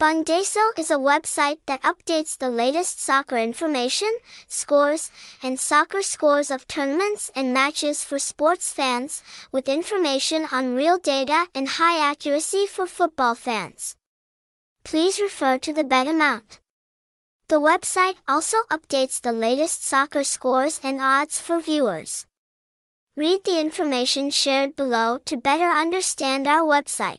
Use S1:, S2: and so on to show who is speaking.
S1: Bongdaso is a website that updates the latest soccer information, scores, and soccer scores of tournaments and matches for sports fans, with information on real data and high accuracy for football fans. Please refer to the bet amount. The website also updates the latest soccer scores and odds for viewers. Read the information shared below to better understand our website.